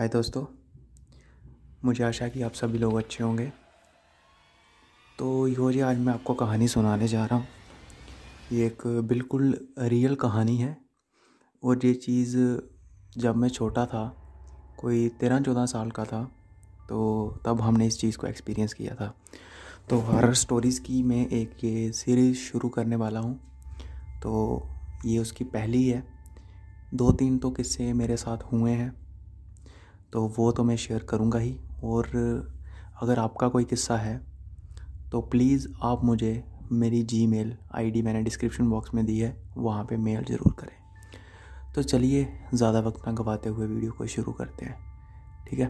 हाय दोस्तों, मुझे आशा है कि आप सभी लोग अच्छे होंगे। तो यो जी, आज मैं आपको कहानी सुनाने जा रहा हूँ। ये एक बिल्कुल रियल कहानी है और ये चीज़ जब मैं छोटा था, कोई तेरह चौदह साल का था तो तब हमने इस चीज़ को एक्सपीरियंस किया था। तो हॉरर स्टोरीज़ की मैं एक ये सीरीज़ शुरू करने वाला हूँ। तो ये उसकी पहली है। दो तीन तो किस्से मेरे साथ हुए हैं। तो वो तो मैं शेयर करूँगा ही। और अगर आपका कोई किस्सा है तो प्लीज़ आप मुझे मेरी जी मेल आई मैंने डिस्क्रिप्शन बॉक्स में दी है, वहाँ पे मेल ज़रूर करें। तो चलिए, ज़्यादा वक्त ना गवाते हुए वीडियो को शुरू करते हैं, ठीक है?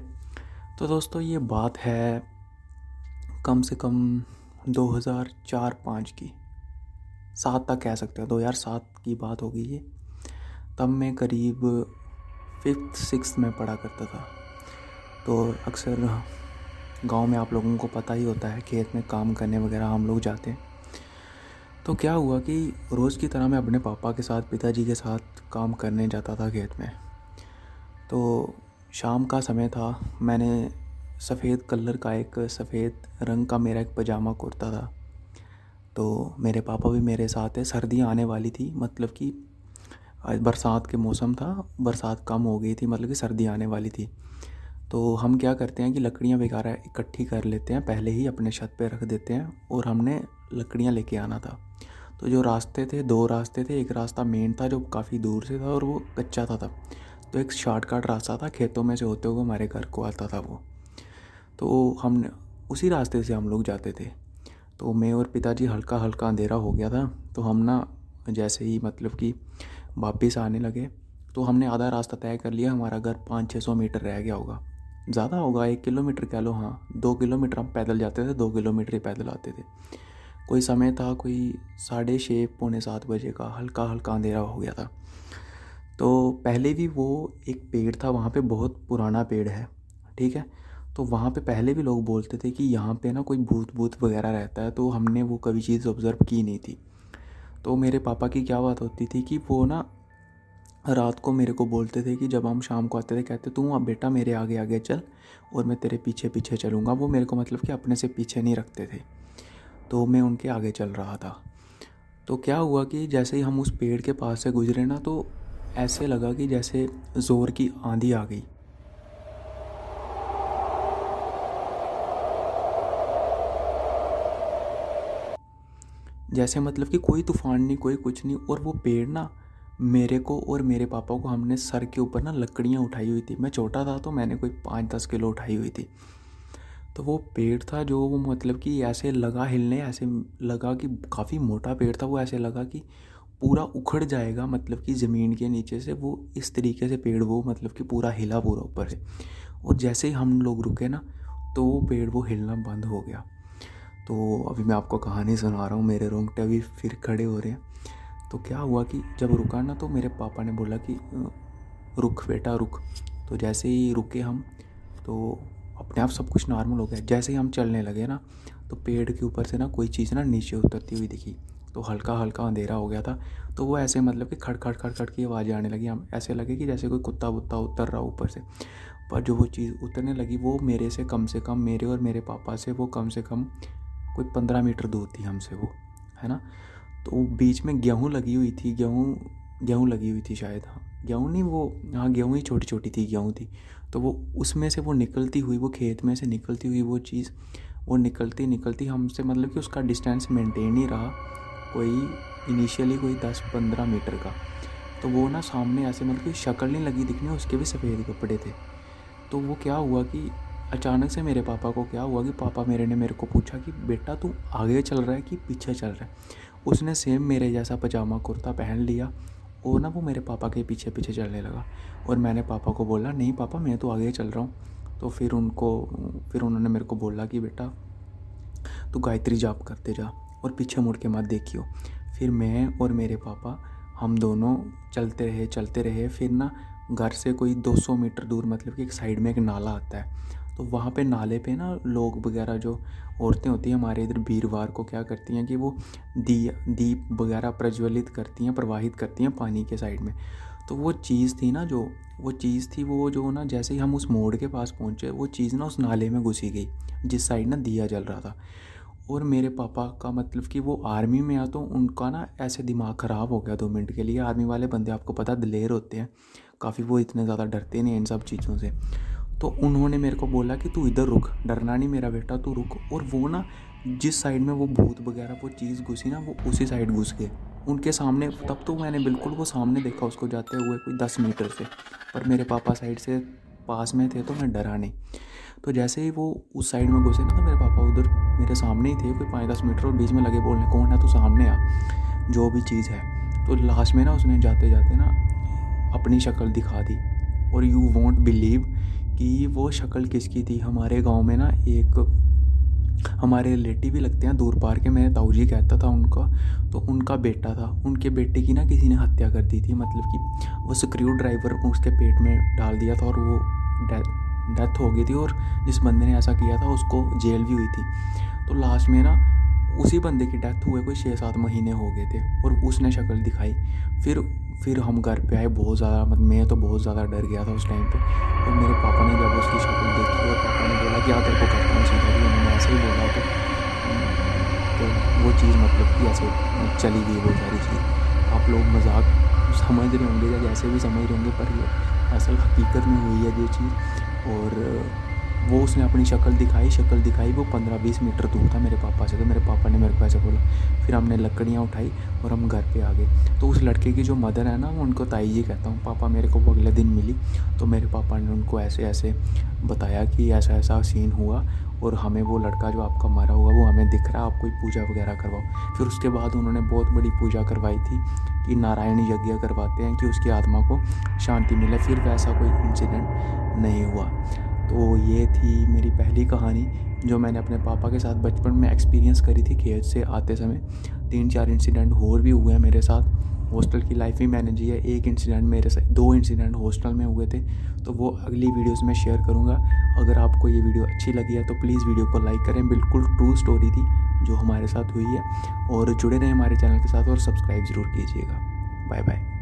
तो दोस्तों, ये बात है कम से कम 2004-5 की। सात तक कह सकते हो 2007 की बात होगी ये। तब मैं करीब फिफ्थ सिक्स में पढ़ा करता था। तो अक्सर गाँव में आप लोगों को पता ही होता है खेत में काम करने वगैरह हम लोग जाते हैं। तो क्या हुआ कि रोज़ की तरह मैं अपने पापा के साथ, पिताजी के साथ काम करने जाता था खेत में। तो शाम का समय था, मैंने सफ़ेद कलर का एक सफ़ेद रंग का मेरा एक पजामा कुर्ता था। तो मेरे पापा भी मेरे साथ है, सर्दियाँ आने वाली थी मतलब कि बरसात के मौसम था बरसात कम हो गई थी मतलब कि सर्दी आने वाली थी। तो हम क्या करते हैं कि लकड़ियाँ वगैरह इकट्ठी कर लेते हैं पहले ही अपने छत पे रख देते हैं और हमने लकड़ियाँ लेके आना था। तो जो रास्ते थे दो रास्ते थे एक रास्ता मेन था जो काफ़ी दूर से था और वो कच्चा था, था। तो एक शॉर्टकट रास्ता था खेतों में से होते हुए हमारे घर को आता था वो। तो हम उसी रास्ते से हम लोग जाते थे। तो मैं और पिताजी हल्का हल्का अंधेरा हो गया था तो हम ना जैसे ही मतलब कि वापस आने लगे तो हमने आधा रास्ता तय कर लिया, हमारा घर पाँच छः सौ मीटर रह गया होगा। ज़्यादा होगा, एक किलोमीटर कह लो हाँ दो किलोमीटर हम पैदल जाते थे, दो किलोमीटर ही पैदल आते थे। कोई समय था, कोई साढ़े छः पौने सात बजे का हल्का हल्का अंधेरा हो गया था। तो पहले भी वो एक पेड़ था, वहाँ पे बहुत पुराना पेड़ है, ठीक है? तो वहाँ पे पहले भी लोग बोलते थे कि यहाँ पे ना कोई भूत भूत वगैरह रहता है तो हमने वो कभी चीज़ ऑब्ज़र्व की नहीं थी। तो मेरे पापा की क्या बात होती थी कि वो ना रात को मेरे को बोलते थे कि जब हम शाम को आते थे, कहते, तू अब बेटा मेरे आगे आगे चल और मैं तेरे पीछे पीछे चलूँगा। वो मेरे को मतलब कि अपने से पीछे नहीं रखते थे। तो मैं उनके आगे चल रहा था। तो क्या हुआ कि जैसे ही हम उस पेड़ के पास से गुजरे ना तो ऐसे लगा कि जैसे ज़ोर की आंधी आ गई। जैसे मतलब कि कोई तूफ़ान नहीं, कोई कुछ नहीं और वो पेड़ ना मेरे को और मेरे पापा को हमने सर के ऊपर ना लकड़ियाँ उठाई हुई थी। मैं छोटा था तो मैंने कोई पाँच दस किलो उठाई हुई थी। तो वो पेड़ था जो वो मतलब कि ऐसे लगा हिलने, ऐसे लगा कि काफ़ी मोटा पेड़ था, वो ऐसे लगा कि पूरा उखड़ जाएगा मतलब कि ज़मीन के नीचे से वो इस तरीके से पेड़ वो मतलब कि पूरा हिला पूरा ऊपर से। और जैसे ही हम लोग रुके ना तो वो पेड़ वो हिलना बंद हो गया। तो अभी मैं आपको कहानी सुना रहा हूँ, मेरे रोंगटे अभी फिर खड़े हो रहे हैं। तो क्या हुआ कि जब रुका ना तो मेरे पापा ने बोला कि रुक बेटा, रुक। तो जैसे ही रुके हम तो अपने आप सब कुछ नॉर्मल हो गया। जैसे ही हम चलने लगे ना तो पेड़ के ऊपर से ना कोई चीज़ ना नीचे उतरती हुई दिखी। तो हल्का हल्का अंधेरा हो गया था। तो वो ऐसे मतलब कि खड़ खड़ खड़ खड़ की आवाज़ें आने लगी हम। ऐसे लगे कि जैसे कोई कुत्ता वुत्ता उतर रहा ऊपर से। पर जो वो चीज़ उतरने लगी, वो मेरे से कम से कम मेरे और मेरे पापा से वो कम से कम कोई पंद्रह मीटर दूर थी हमसे वो, है ना? तो बीच में गेहूँ लगी हुई थी, गेहूँ गेहूँ लगी हुई थी शायद हाँ। गेहूँ नहीं, वो हाँ गेहूँ ही छोटी छोटी थी, गेहूँ थी। तो वो उसमें से वो निकलती हुई, वो खेत में से निकलती हुई वो चीज़, वो निकलती निकलती हमसे मतलब कि उसका डिस्टेंस मेंटेन ही रहा, कोई इनिशियली कोई दस पंद्रह मीटर का। तो वो ना सामने ऐसे मतलब कि शक्ल नहीं लगी दिखने, उसके भी सफ़ेद कपड़े थे। तो वो क्या हुआ कि अचानक से मेरे पापा को क्या हुआ कि पापा मेरे ने मेरे को पूछा कि, बेटा, तू आगे चल रहा है कि पीछे चल रहा है? उसने सेम मेरे जैसा पजामा कुर्ता पहन लिया और ना वो मेरे पापा के पीछे पीछे चलने लगा। और मैंने पापा को बोला, नहीं पापा, मैं तो आगे चल रहा हूँ। तो फिर उनको, फिर उन्होंने मेरे को बोला कि, बेटा, तू गायत्री जाप करते जा और पीछे मुड़ के मत देखियो। फिर मैं और मेरे पापा, हम दोनों चलते रहे चलते रहे। फिर ना घर से कोई 200 मीटर दूर मतलब कि एक साइड में एक नाला आता है। तो वहाँ पे नाले पे ना लोग वगैरह जो औरतें होती हैं, हमारे इधर वीरवार को क्या करती हैं कि वो दिया, दीप वगैरह प्रज्वलित करती हैं, प्रवाहित करती हैं पानी के साइड में। तो वो चीज़ थी ना जो, वो चीज़ थी वो, जो ना जैसे ही हम उस मोड़ के पास पहुँचे, वो चीज़ ना उस नाले में घुसी गई, जिस साइड ना दिया जल रहा था। और मेरे पापा का मतलब कि वो आर्मी में आ तो उनका ना ऐसे दिमाग ख़राब हो गया दो मिनट के लिए। आर्मी वाले बंदे, आपको पता, दिलेर होते हैं। काफ़ी वो इतने ज़्यादा डरते नहीं इन सब चीज़ों से। तो उन्होंने मेरे को बोला कि तू इधर रुक, डरना नहीं मेरा बेटा, तू रुक। और वो ना, जिस साइड में वो भूत वगैरह, वो चीज़ घुसी ना, वो उसी साइड घुस गए। उनके सामने, तब तो मैंने बिल्कुल वो सामने देखा उसको जाते हुए कोई दस मीटर से। पर मेरे पापा साइड से पास में थे तो मैं डरा नहीं। तो जैसे ही वो उस साइड में घुसे ना तो मेरे पापा उधर मेरे सामने ही थे, कोई पाँच दस मीटर और बीच में लगे बोलने, कौन है तो सामने आ? जो भी चीज़ है। तो लास्ट में ना उसने जाते जाते ना अपनी शक्ल दिखा दी। और यू वॉन्ट बिलीव कि वो शक्ल किसकी थी? हमारे गाँव में ना एक, हमारे रिलेटिव भी लगते हैं दूर पार के, मैं ताऊ जी कहता था उनका तो उनका बेटा था। उनके बेटे की ना किसी ने हत्या कर दी थी मतलब कि वो स्क्रू ड्राइवर उसके पेट में डाल दिया था और वो डेथ हो गई थी और जिस बंदे ने ऐसा किया था उसको जेल भी हुई थी। तो लास्ट में ना उसी बंदे की डेथ हुए कोई छः सात महीने हो गए थे और उसने शक्ल दिखाई। फिर फिर हम घर पे आए, बहुत ज़्यादा मतलब मैं तो बहुत ज़्यादा डर गया था उस टाइम पे। और मेरे पापा ने जब उसकी शक्ल देखी और पापा ने बोला कि तेरे को करता हूँ सीधा भी, उन्होंने ऐसे ही बोला तो तो वो चीज़ मतलब कि ऐसे चली गई वो सारी चीज़। आप लोग मज़ाक समझ रहे होंगे या जैसे भी समझ रहे होंगे, पर ये असल हकीकत में हुई है ये चीज़। और वो उसने अपनी शक्ल दिखाई शक्ल दिखाई, वो पंद्रह बीस मीटर दूर था मेरे पापा से तो मेरे पापा ने मेरे को ऐसे बोला, फिर हमने लकड़ियाँ उठाई और हम घर पे आ गए। तो उस लड़के की जो मदर है ना मैं उनको ताई जी कहता हूँ, पापा, मेरे को वो अगले दिन मिली। तो मेरे पापा ने उनको ऐसे ऐसे बताया कि ऐसा ऐसा सीन हुआ और हमें वो लड़का जो आपका मरा हुआ, वो हमें दिख रहा है आप कोई पूजा वगैरह करवाओ। फिर उसके बाद उन्होंने बहुत बड़ी पूजा करवाई थी कि नारायण यज्ञ करवाते हैं कि उसकी आत्मा को शांति मिले, फिर वैसा कोई इंसिडेंट नहीं हुआ। तो ये थी मेरी पहली कहानी, जो मैंने अपने पापा के साथ बचपन में एक्सपीरियंस करी थी खेत से आते समय। तीन चार इंसिडेंट और भी हुए हैं मेरे साथ। हॉस्टल की लाइफ भी मैंने जी है। एक इंसिडेंट मेरे साथ दो इंसिडेंट हॉस्टल में हुए थे। तो वो अगली वीडियोस में शेयर करूँगा। अगर आपको ये वीडियो अच्छी लगी है तो प्लीज़ वीडियो को लाइक करें। बिल्कुल ट्रू स्टोरी थी, जो हमारे साथ हुई है। और जुड़े रहें हमारे चैनल के साथ और सब्सक्राइब ज़रूर कीजिएगा। Bye bye